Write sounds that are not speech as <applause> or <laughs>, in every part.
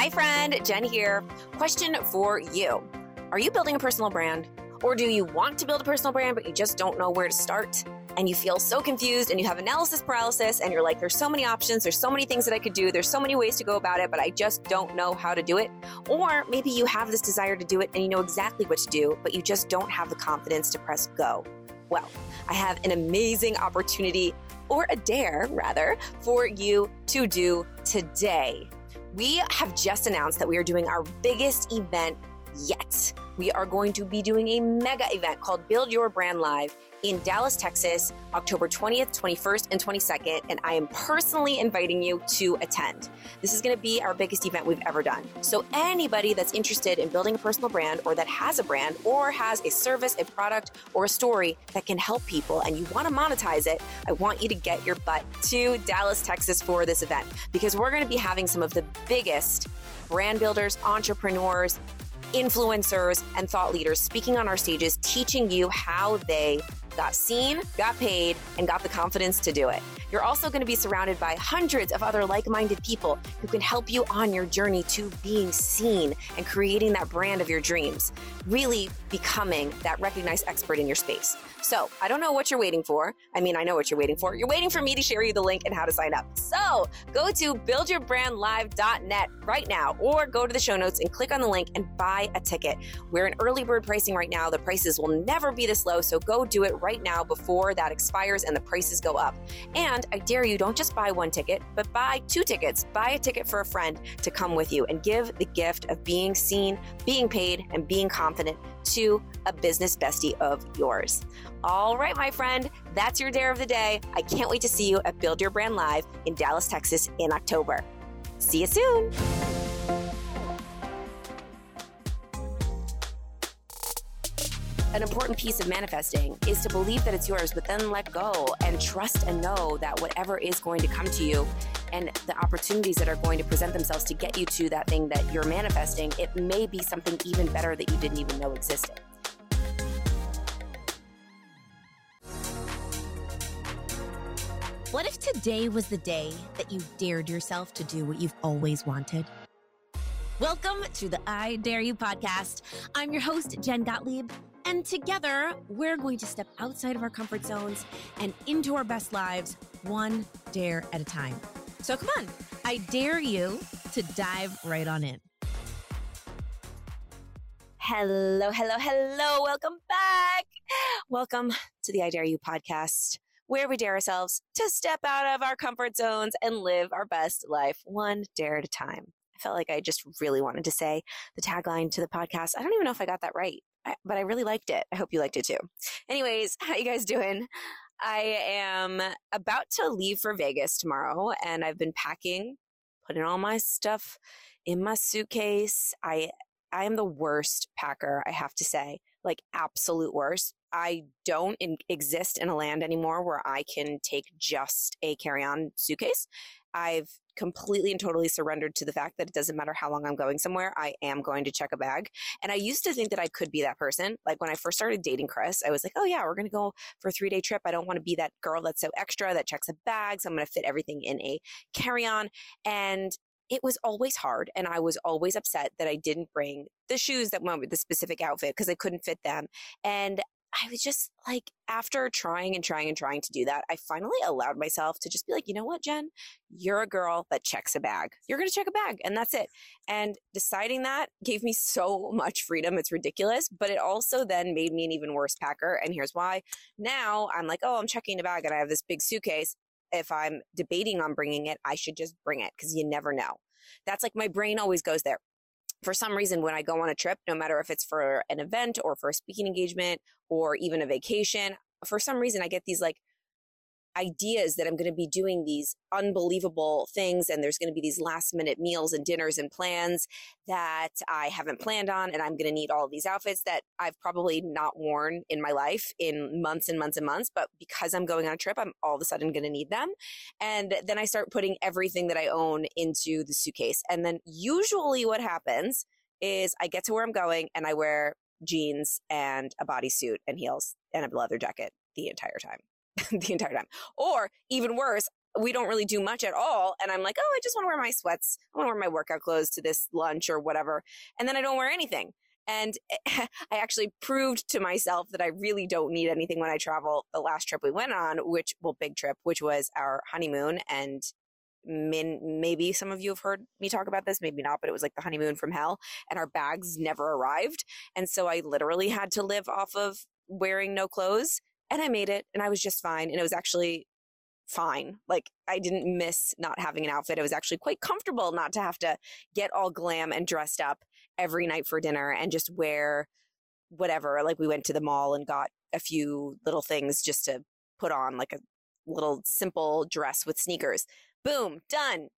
Hi, friend. Jen here. Question for you Are you building a personal brand? Or do you want to build a personal brand, but you just don't know where to start? And you feel so confused and you have analysis paralysis, and you're like, there's so many options, there's so many things that I could do, there's so many ways to go about it, but I just don't know how to do it. Or maybe you have this desire to do it and you know exactly what to do, but you just don't have the confidence to press go. Well, I have an amazing opportunity, or a dare rather, for you to do today. We have just announced that we are doing our biggest event yet. We are going to be doing a mega event called Build Your Brand Live in Dallas, Texas, October 20th, 21st, and 22nd. And I am personally inviting you to attend. This is going to be our biggest event we've ever done. So, anybody that's interested in building a personal brand or that has a brand or has a service, a product, or a story that can help people and you want to monetize it, I want you to get your butt to Dallas, Texas for this event because we're going to be having some of the biggest brand builders, entrepreneurs, influencers, and thought leaders speaking on our stages, teaching you how they got seen, got paid, and got the confidence to do it. You're also going to be surrounded by hundreds of other like minded people who can help you on your journey to being seen and creating that brand of your dreams, really becoming that recognized expert in your space. So I don't know what you're waiting for. I mean, I know what you're waiting for. You're waiting for me to share you the link and how to sign up. So go to buildyourbrandlive.net right now or go to the show notes and click on the link and buy a ticket. We're in early bird pricing right now. The prices will never be this low. So go do it right now before that expires and the prices go up. And I dare you, don't just buy one ticket, but buy two tickets. Buy a ticket for a friend to come with you and give the gift of being seen, being paid, and being confident to a business bestie of yours. All right, my friend, that's your dare of the day. I can't wait to see you at Build Your Brand Live in Dallas, Texas in October. See you soon. An important piece of manifesting is to believe that it's yours, but then let go and trust and know that whatever is going to come to you and the opportunities that are going to present themselves to get you to that thing that you're manifesting, it may be something even better that you didn't even know existed. What if today was the day that you dared yourself to do what you've always wanted? Welcome to the I Dare You podcast. I'm your host, Jen Gottlieb, and together we're going to step outside of our comfort zones and into our best lives, one dare at a time. So come on, I dare you to dive right on in. Hello, hello, hello. Welcome back. Welcome to the I Dare You podcast, where we dare ourselves to step out of our comfort zones and live our best life one dare at a time. I felt like I just really wanted to say the tagline to the podcast. I don't even know if I got that right, but I really liked it. I hope you liked it too. Anyways, <laughs> how you guys doing? I am about to leave for Vegas tomorrow and I've been packing, putting all my stuff in my suitcase. I I am the worst packer, I have to say, like absolute worst. I don't in, exist in a land anymore where I can take just a carry on suitcase. I've completely and totally surrendered to the fact that it doesn't matter how long I'm going somewhere, I am going to check a bag. And I used to think that I could be that person. Like when I first started dating Chris, I was like, oh yeah, we're going to go for a three day trip. I don't want to be that girl that's so extra that checks a bag. So I'm going to fit everything in a carry on. And it was always hard and I was always upset that I didn't bring the shoes that went with the specific outfit because I couldn't fit them. And I was just like, after trying and trying and trying to do that, I finally allowed myself to just be like, you know what, Jen? You're a girl that checks a bag. You're going to check a bag, and that's it. And deciding that gave me so much freedom. It's ridiculous, but it also then made me an even worse packer. And here's why. Now I'm like, oh, I'm checking a bag and I have this big suitcase. If I'm debating on bringing it, I should just bring it because you never know. That's like my brain always goes there for some reason, when I go on a trip, no matter if it's for an event or for a speaking engagement or even a vacation, for some reason, I get these like ideas that I'm going to be doing these unbelievable things and there's going to be these last minute meals and dinners and plans that I haven't planned on and I'm going to need all these outfits that I've probably not worn in my life in months and months and months but because I'm going on a trip I'm all of a sudden going to need them and then I start putting everything that I own into the suitcase and then usually what happens is I get to where I'm going and I wear jeans and a bodysuit and heels and a leather jacket the entire time. <laughs> the entire time. Or even worse, we don't really do much at all. And I'm like, oh, I just want to wear my sweats. I want to wear my workout clothes to this lunch or whatever. And then I don't wear anything. And <laughs> I actually proved to myself that I really don't need anything when I travel. The last trip we went on, which, well, big trip, which was our honeymoon. And min, maybe some of you have heard me talk about this, maybe not, but it was like the honeymoon from hell. And our bags never arrived. And so I literally had to live off of wearing no clothes. And I made it and I was just fine. And it was actually fine. Like I didn't miss not having an outfit. It was actually quite comfortable not to have to get all glam and dressed up every night for dinner and just wear whatever. Like we went to the mall and got a few little things just to put on, like a little simple dress with sneakers. Boom, done.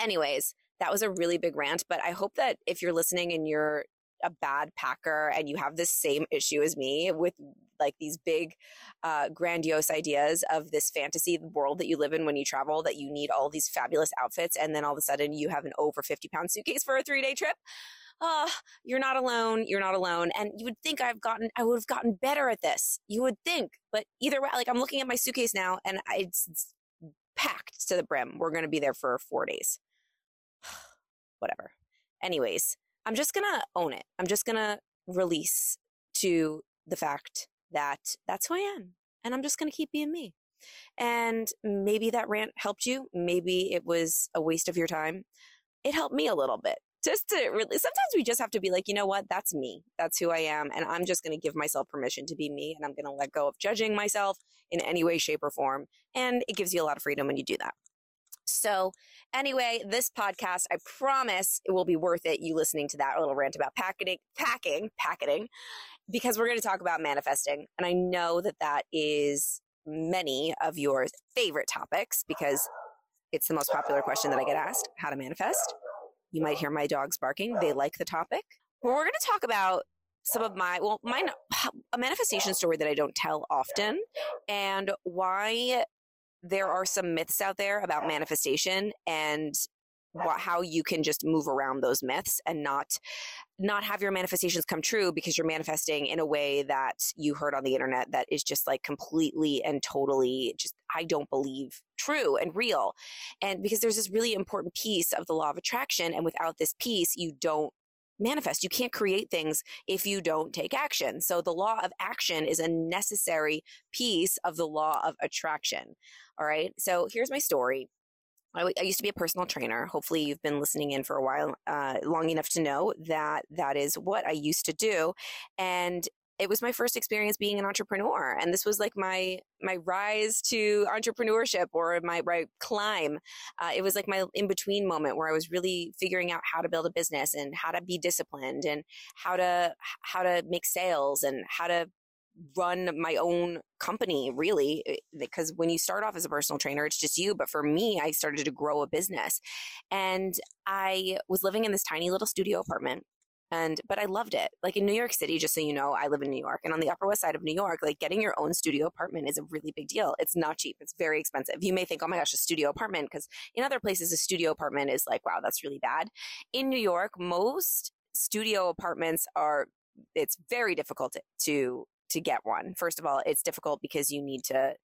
Anyways, that was a really big rant, but I hope that if you're listening and you're a bad packer and you have this same issue as me with like these big uh, grandiose ideas of this fantasy world that you live in when you travel that you need all these fabulous outfits and then all of a sudden you have an over 50 pound suitcase for a three day trip oh, you're not alone. You're not alone. And you would think I've gotten, I would have gotten better at this. You would think, but either way, like I'm looking at my suitcase now and it's, it's packed to the brim. We're going to be there for four days. <sighs> Whatever. Anyways, I'm just going to own it. I'm just going to release to the fact that that's who I am. And I'm just going to keep being me. And maybe that rant helped you. Maybe it was a waste of your time. It helped me a little bit. Just to really, sometimes we just have to be like, you know what? That's me. That's who I am. And I'm just going to give myself permission to be me. And I'm going to let go of judging myself in any way, shape, or form. And it gives you a lot of freedom when you do that. So, anyway, this podcast, I promise it will be worth it. You listening to that little rant about packing, packing, packing, because we're going to talk about manifesting. And I know that that is many of your favorite topics because it's the most popular question that I get asked how to manifest. You might hear my dogs barking. They like the topic. Well, we're going to talk about some of my, well, my, <sighs> a manifestation story that I don't tell often and why there are some myths out there about manifestation and what, how you can just move around those myths and not not have your manifestations come true because you're manifesting in a way that you heard on the internet that is just like completely and totally just I don't believe true and real. And because there's this really important piece of the law of attraction and without this piece you don't manifest. You can't create things if you don't take action. So the law of action is a necessary piece of the law of attraction. All right. So here's my story. I, used to be a personal trainer. Hopefully, you've been listening in for a while, uh, long enough to know that that is what I used to do. And it was my first experience being an entrepreneur and this was like my my rise to entrepreneurship or my, my climb. Uh, it was like my in between moment where i was really figuring out how to build a business and how to be disciplined and how to how to make sales and how to run my own company really eh, because when you start off as a personal trainer it's just you but for me I started to grow a business. And I was living in this tiny little studio apartment and but I loved it. Like in New York City, just so you know, I live in New York, and on the Upper West Side of New York, like getting your own studio apartment is a really big deal. It's not cheap; it's very expensive. You may think, "Oh my gosh, a studio apartment," because in other places, a studio apartment is like, "Wow, that's really bad." In New York, most studio apartments are it's very difficult to to get one. First of all, it's difficult because you need to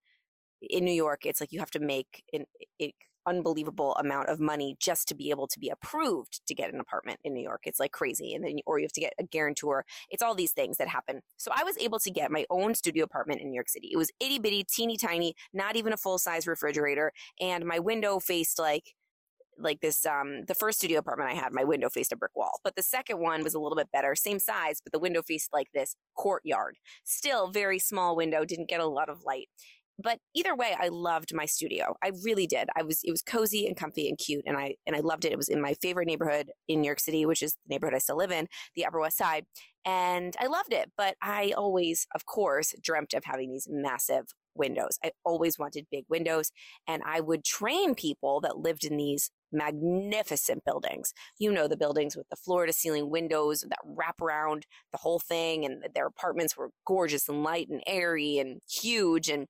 in New York, it's like you have to make an it, unbelievable amount of money just to be able to be approved to get an apartment in New York. It's like crazy. And then, or you have to get a guarantor. It's all these things that happen. So I was able to get my own studio apartment in New York City. It was itty bitty, teeny tiny, not even a full size refrigerator. And my window faced like like this um the first studio apartment I had, my window faced a brick wall. But the second one was a little bit better, same size, but the window faced like this courtyard. Still very small window, didn't get a lot of light. But either way, I loved my studio. I really did. I was it was cozy and comfy and cute and I and I loved it. It was in my favorite neighborhood in New York City, which is the neighborhood I still live in, the Upper West Side. And I loved it, but I always, of course, dreamt of having these massive windows. I always wanted big windows and I would train people that lived in these magnificent buildings. You know, the buildings with the floor to ceiling windows that wrap around the whole thing and their apartments were gorgeous and light and airy and huge. And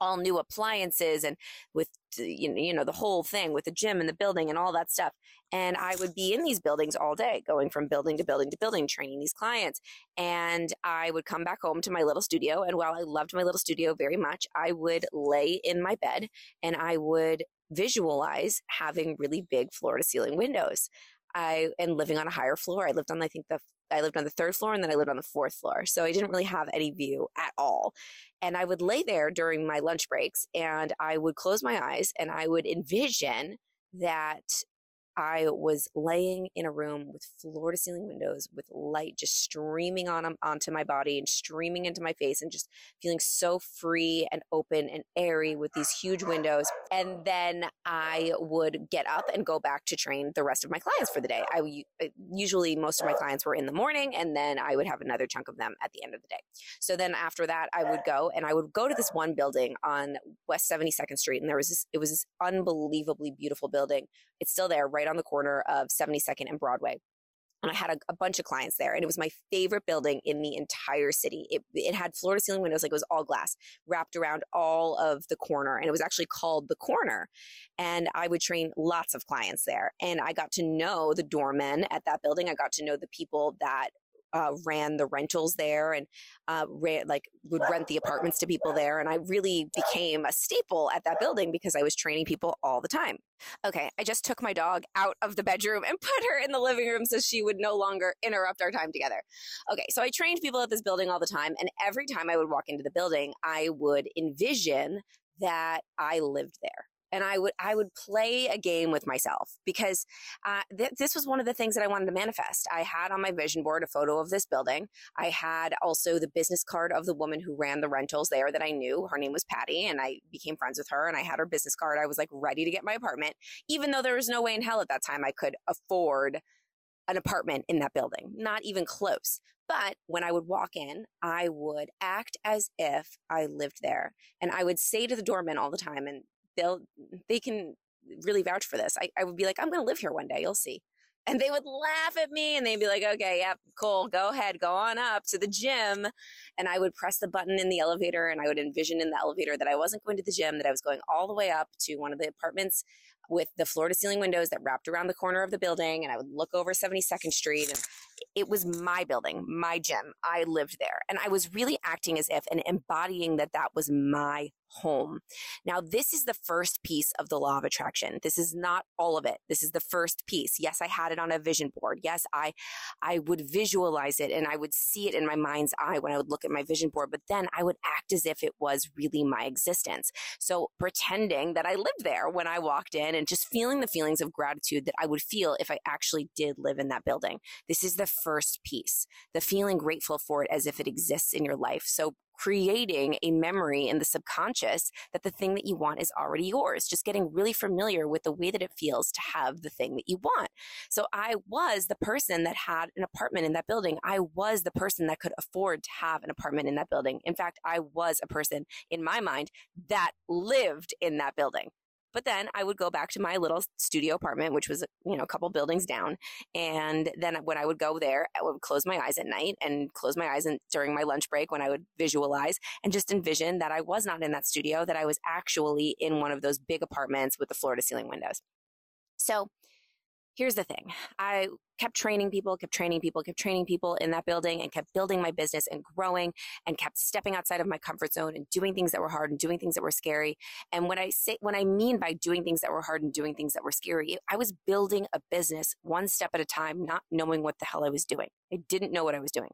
all new appliances and with uh, you know the whole thing with the gym and the building and all that stuff. And i would be in these buildings all day going from building to building to building training these clients. And i would come back home to my little studio. And while i loved my little studio very much i would lay in my bed and i would visualize having really big floor to ceiling windows. I and living on a higher floor. I lived on I think the I lived on the third floor and then I lived on the fourth floor. So I didn't really have any view at all. And I would lay there during my lunch breaks and I would close my eyes and I would envision that I was laying in a room with floor to ceiling windows with light just streaming on onto my body and streaming into my face and just feeling so free and open and airy with these huge windows. And then I would get up and go back to train the rest of my clients for the day. I uh, usually most of my clients were in the morning and then I would have another chunk of them at the end of the day. So then after that I would go and I would go to this one building on West 72nd Street and there was this it was this unbelievably beautiful building. It's still there right right on the corner of 72nd and Broadway. And I had a, a, bunch of clients there, and it was my favorite building in the entire city. It, it had floor to ceiling windows, like it was all glass, wrapped around all of the corner. And it was actually called The Corner. And I would train lots of clients there. And I got to know the doormen at that building. I got to know the people that uh, ran the rentals there and uh, ran, like would rent the apartments to people there. And I really became a staple at that building because I was training people all the time. Okay, I just took my dog out of the bedroom and <laughs> put her in the living room so she would no longer interrupt our time together. Okay, so I trained people at this building all the time. And every time I would walk into the building, I would envision that I lived there and I would I would play a game with myself because uh, th- this was one of the things that I wanted to manifest. I had on my vision board a photo of this building. I had also the business card of the woman who ran the rentals there that I knew. Her name was Patty, and I became friends with her. And I had her business card. I was like ready to get my apartment, even though there was no way in hell at that time I could afford an apartment in that building, not even close. But when I would walk in, I would act as if I lived there. And I would say to the doorman all the time, and they'll they can really vouch for this. I, I would be like, I'm going to live here one day. You'll see. And they would laugh at me and they'd be like, okay, yep, cool. Go ahead. Go on up to the gym. And I would press the button in the elevator and I would envision in the elevator that I wasn't going to the gym, that I was going all the way up to one of the apartments with the floor to ceiling windows that wrapped around the corner of the building. And I would look over 72nd Street. And it was my building, my gym. I lived there. And I was really acting as if and embodying that that was my home. Now, this is the first piece of the law of attraction. This is not all of it. This is the first piece. Yes, I had it on a vision board. Yes, I I would visualize it and I would see it in my mind's eye when I would look at my vision board, but then I would act as if it was really my existence. So, pretending that I lived there when I walked in and just feeling the feelings of gratitude that I would feel if I actually did live in that building. This is the first piece. The feeling grateful for it as if it exists in your life. So creating a memory in the subconscious that the thing that you want is already yours, just getting really familiar with the way that it feels to have the thing that you want. So I was the person that had an apartment in that building. I was the person that could afford to have an apartment in that building. In fact, I was a person in my mind that lived in that building. But then I would go back to my little studio apartment, which was, you know, a couple buildings down. And then when I would go there, I would close my eyes at night and close my eyes and during my lunch break when I would visualize and just envision that I was not in that studio, that I was actually in one of those big apartments with the floor to ceiling windows. So here's the thing I kept training people, kept training people, kept training people in that building and kept building my business and growing and kept stepping outside of my comfort zone and doing things that were hard and doing things that were scary. And when I say, when I mean by doing things that were hard and doing things that were scary, I was building a business one step at a time, not knowing what the hell I was doing. I didn't know what I was doing.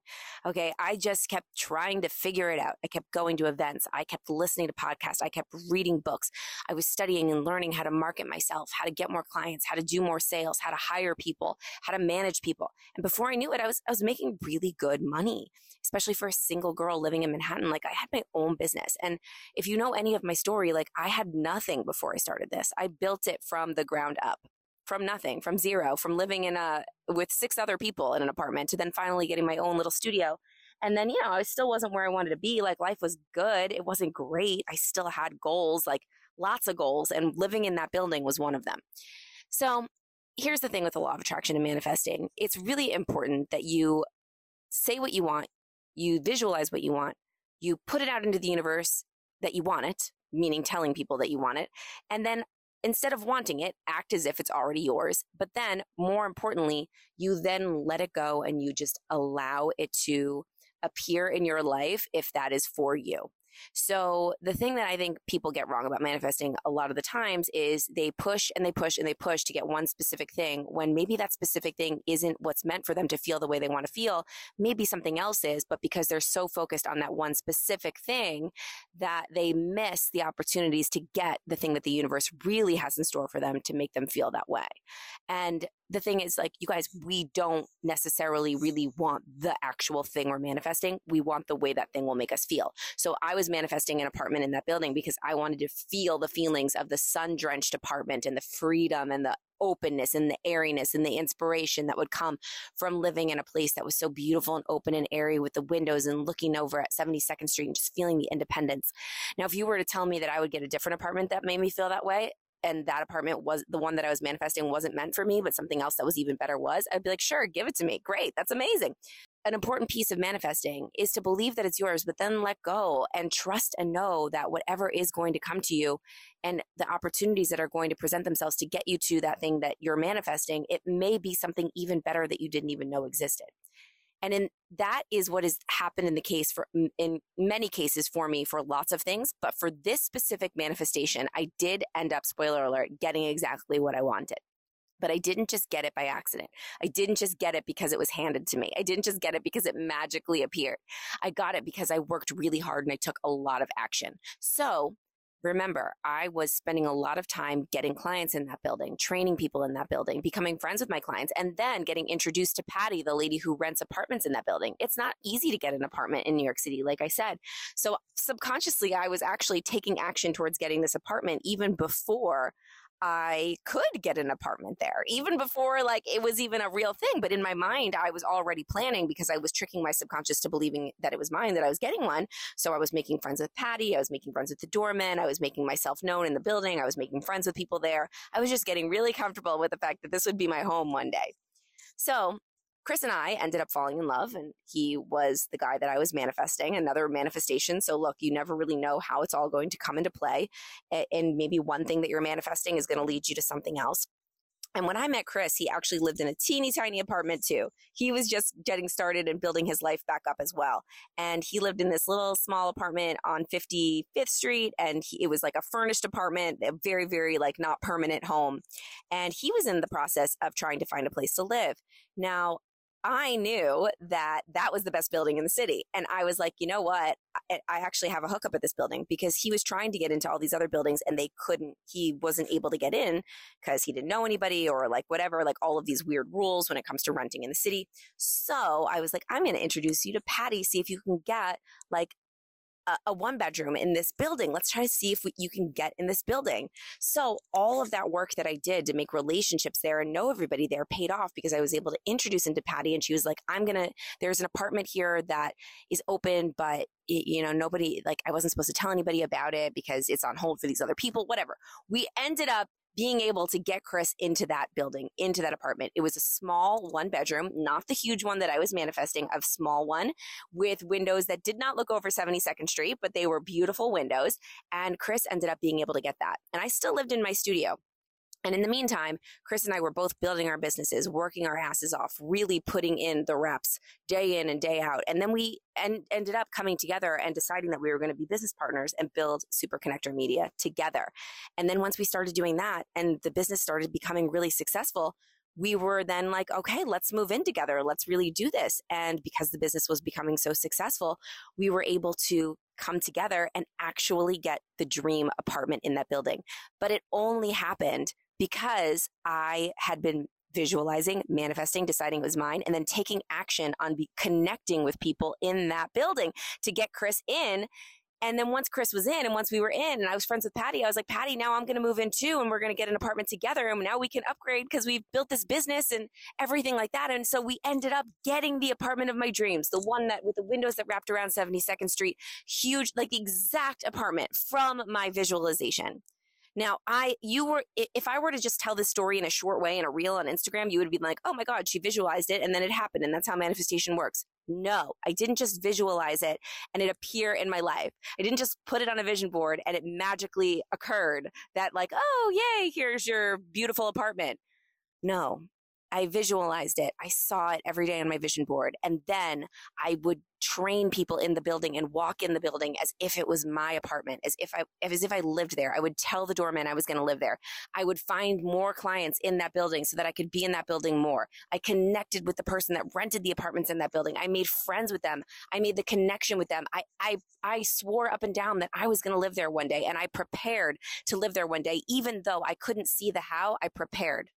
Okay. I just kept trying to figure it out. I kept going to events. I kept listening to podcasts. I kept reading books. I was studying and learning how to market myself, how to get more clients, how to do more sales, how to hire people, how to manage people. And before I knew it, I was, I was making really good money, especially for a single girl living in Manhattan. Like I had my own business. And if you know any of my story, like I had nothing before I started this. I built it from the ground up from nothing, from zero, from living in a with six other people in an apartment to then finally getting my own little studio. And then, you know, I still wasn't where I wanted to be. Like life was good. It wasn't great. I still had goals, like lots of goals, and living in that building was one of them. So here's the thing with the law of attraction and manifesting it's really important that you say what you want, you visualize what you want, you put it out into the universe that you want it, meaning telling people that you want it. And then instead of wanting it, act as if it's already yours. But then, more importantly, you then let it go and you just allow it to appear in your life if that is for you. So the thing that I think people get wrong about manifesting a lot of the times is they push and they push and they push to get one specific thing when maybe that specific thing isn't what's meant for them to feel the way they want to feel. Maybe something else is, but because they're so focused on that one specific thing that they miss the opportunities to get the thing that the universe really has in store for them to make them feel that way. And the thing is like you guys we don't necessarily really want the actual thing we're manifesting we want the way that thing will make us feel so i was manifesting an apartment in that building because i wanted to feel the feelings of the sun drenched apartment and the freedom and the openness and the airiness and the inspiration that would come from living in a place that was so beautiful and open and airy with the windows and looking over at 72nd Street and just feeling the independence. Now, if you were to tell me that I would get a different apartment that made me feel that way, and that apartment was the one that I was manifesting wasn't meant for me, but something else that was even better was, I'd be like, sure, give it to me. Great. That's amazing. An important piece of manifesting is to believe that it's yours, but then let go and trust and know that whatever is going to come to you and the opportunities that are going to present themselves to get you to that thing that you're manifesting, it may be something even better that you didn't even know existed. And in that is what has happened in the case for in many cases for me for lots of things, but for this specific manifestation, I did end up spoiler alert getting exactly what I wanted. But I didn't just get it by accident. I didn't just get it because it was handed to me. I didn't just get it because it magically appeared. I got it because I worked really hard and I took a lot of action. So Remember, I was spending a lot of time getting clients in that building, training people in that building, becoming friends with my clients, and then getting introduced to Patty, the lady who rents apartments in that building. It's not easy to get an apartment in New York City, like I said. So subconsciously, I was actually taking action towards getting this apartment even before I could get an apartment there, even before like it was even a real thing. But in my mind, I was already planning because I was tricking my subconscious to believing that it was mine, that I was getting one. So I was making friends with Patty. I was making friends with the doorman. I was making myself known in the building. I was making friends with people there. I was just getting really comfortable with the fact that this would be my home one day. So Chris and I ended up falling in love, and he was the guy that I was manifesting, another manifestation. So, look, you never really know how it's all going to come into play. And maybe one thing that you're manifesting is going to lead you to something else. And when I met Chris, he actually lived in a teeny tiny apartment too. He was just getting started and building his life back up as well. And he lived in this little small apartment on 55th Street. And he, it was like a furnished apartment, a very, very like not permanent home. And he was in the process of trying to find a place to live. Now, I knew that that was the best building in the city. And I was like, you know what? I, I, actually have a hookup at this building because he was trying to get into all these other buildings and they couldn't, he wasn't able to get in because he didn't know anybody or like whatever, like all of these weird rules when it comes to renting in the city. So I was like, I'm going to introduce you to Patty, see if you can get like a, a one bedroom in this building. Let's try to see if we, you can get in this building. So all of that work that I did to make relationships there and know everybody there paid off because I was able to introduce him to Patty and she was like, I'm going to, there's an apartment here that is open, but you know, nobody, like I wasn't supposed to tell anybody about it because it's on hold for these other people, whatever. We ended up being able to get Chris into that building, into that apartment. It was a small one bedroom, not the huge one that I was manifesting, a small one with windows that did not look over 72nd Street, but they were beautiful windows. And Chris ended up being able to get that. And I still lived in my studio. And in the meantime, Chris and I were both building our businesses, working our asses off, really putting in the reps day in and day out. And then we en- ended up coming together and deciding that we were going to be business partners and build Super Connector Media together. And then once we started doing that and the business started becoming really successful, we were then like, okay, let's move in together. Let's really do this. And because the business was becoming so successful, we were able to come together and actually get the dream apartment in that building. But it only happened because I had been visualizing, manifesting, deciding it was mine, and then taking action on be- connecting with people in that building to get Chris in. And then once Chris was in and once we were in and I was friends with Patty, I was like, Patty, now I'm going to move in too and we're going to get an apartment together and now we can upgrade because we've built this business and everything like that. And so we ended up getting the apartment of my dreams, the one that with the windows that wrapped around 72nd Street, huge, like the exact apartment from my visualization. Now, I, you were, if I were to just tell this story in a short way in a reel on Instagram, you would be like, oh my God, she visualized it and then it happened. And that's how manifestation works. No, I didn't just visualize it and it appear in my life. I didn't just put it on a vision board and it magically occurred that like, oh, yay, here's your beautiful apartment. No, I visualized it. I saw it every day on my vision board. And then I would train people in the building and walk in the building as if it was my apartment, as if I, as if I lived there. I would tell the doorman I was going to live there. I would find more clients in that building so that I could be in that building more. I connected with the person that rented the apartments in that building. I made friends with them. I made the connection with them. I, I, I swore up and down that I was going to live there one day and I prepared to live there one day. Even though I couldn't see the how, I prepared.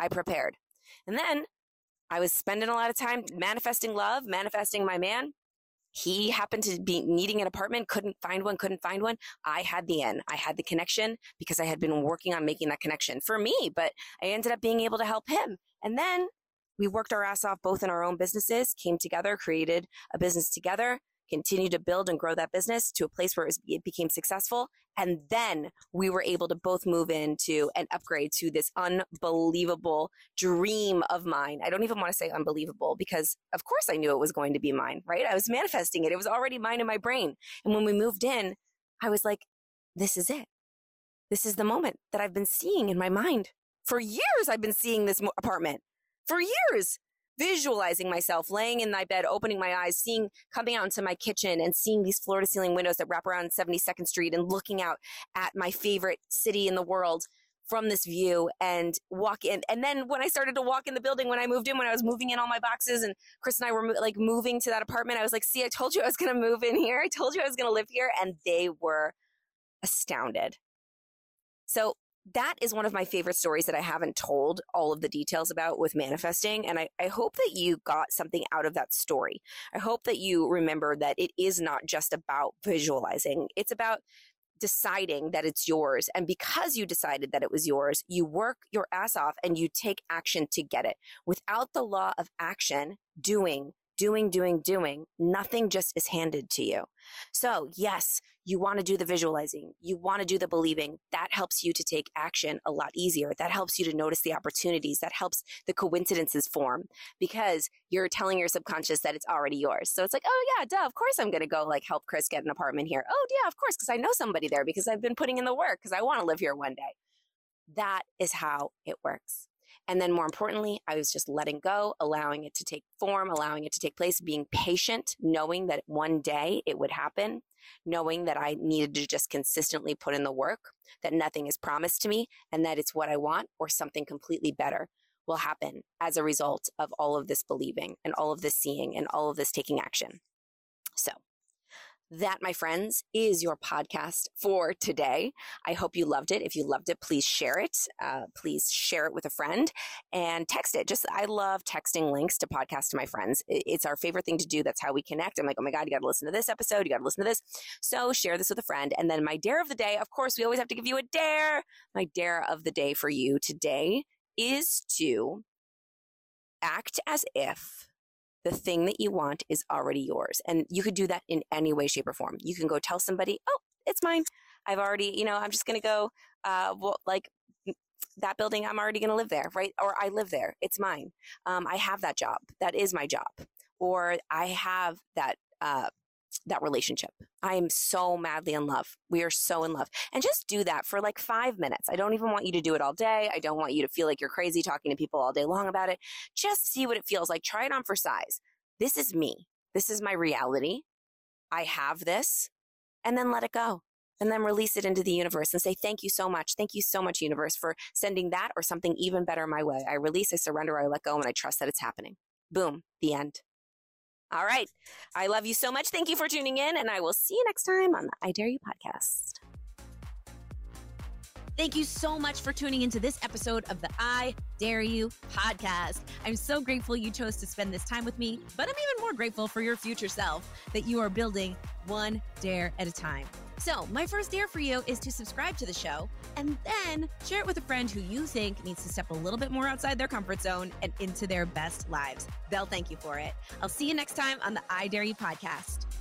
I prepared. And then I was spending a lot of time manifesting love, manifesting my man. He happened to be needing an apartment, couldn't find one, couldn't find one. I had the in, I had the connection because I had been working on making that connection for me, but I ended up being able to help him. And then we worked our ass off both in our own businesses, came together, created a business together, continue to build and grow that business to a place where it, was, it became successful. And then we were able to both move into and upgrade to this unbelievable dream of mine. I don't even want to say unbelievable because of course I knew it was going to be mine, right? I was manifesting it. It was already mine in my brain. And when we moved in, I was like, this is it. This is the moment that I've been seeing in my mind. For years, I've been seeing this apartment. For years visualizing myself laying in my bed, opening my eyes, seeing, coming out into my kitchen and seeing these floor to ceiling windows that wrap around 72nd Street and looking out at my favorite city in the world from this view and walk in. And then when I started to walk in the building, when I moved in, when I was moving in all my boxes and Chris and I were like moving to that apartment, I was like, see, I told you I was going to move in here. I told you I was going to live here. And they were astounded. So that is one of my favorite stories that I haven't told all of the details about with manifesting. And I, I hope that you got something out of that story. I hope that you remember that it is not just about visualizing, it's about deciding that it's yours. And because you decided that it was yours, you work your ass off and you take action to get it. Without the law of action, doing doing, doing, doing. Nothing just is handed to you. So yes, you want to do the visualizing. You want to do the believing. That helps you to take action a lot easier. That helps you to notice the opportunities. That helps the coincidences form because you're telling your subconscious that it's already yours. So it's like, oh yeah, duh, of course I'm going to go like help Chris get an apartment here. Oh yeah, of course, because I know somebody there because I've been putting in the work because I want to live here one day. That is how it works. And then more importantly, I was just letting go, allowing it to take form, allowing it to take place, being patient, knowing that one day it would happen, knowing that I needed to just consistently put in the work, that nothing is promised to me and that it's what I want or something completely better will happen as a result of all of this believing and all of this seeing and all of this taking action. So that, my friends, is your podcast for today. I hope you loved it. If you loved it, please share it. Uh, please share it with a friend and text it. Just, I love texting links to podcasts to my friends. It's our favorite thing to do. That's how we connect. I'm like, oh my God, you got to listen to this episode. You got to listen to this. So share this with a friend. And then my dare of the day, of course, we always have to give you a dare. My dare of the day for you today is to act as if the thing that you want is already yours. And you could do that in any way, shape, or form. You can go tell somebody, oh, it's mine. I've already, you know, I'm just going to go, uh, well, like that building, I'm already going to live there, right? Or I live there. It's mine. Um, I have that job. That is my job. Or I have that, uh, that relationship. I am so madly in love. We are so in love. And just do that for like five minutes. I don't even want you to do it all day. I don't want you to feel like you're crazy talking to people all day long about it. Just see what it feels like. Try it on for size. This is me. This is my reality. I have this. And then let it go. And then release it into the universe and say, Thank you so much. Thank you so much, universe, for sending that or something even better my way. I release, I surrender, I let go, and I trust that it's happening. Boom. The end. All right. I love you so much. Thank you for tuning in, and I will see you next time on the I Dare You podcast. Thank you so much for tuning into this episode of the I Dare You podcast. I'm so grateful you chose to spend this time with me, but I'm even more grateful for your future self that you are building one dare at a time. So, my first dare for you is to subscribe to the show and then share it with a friend who you think needs to step a little bit more outside their comfort zone and into their best lives. They'll thank you for it. I'll see you next time on the I Dare You podcast.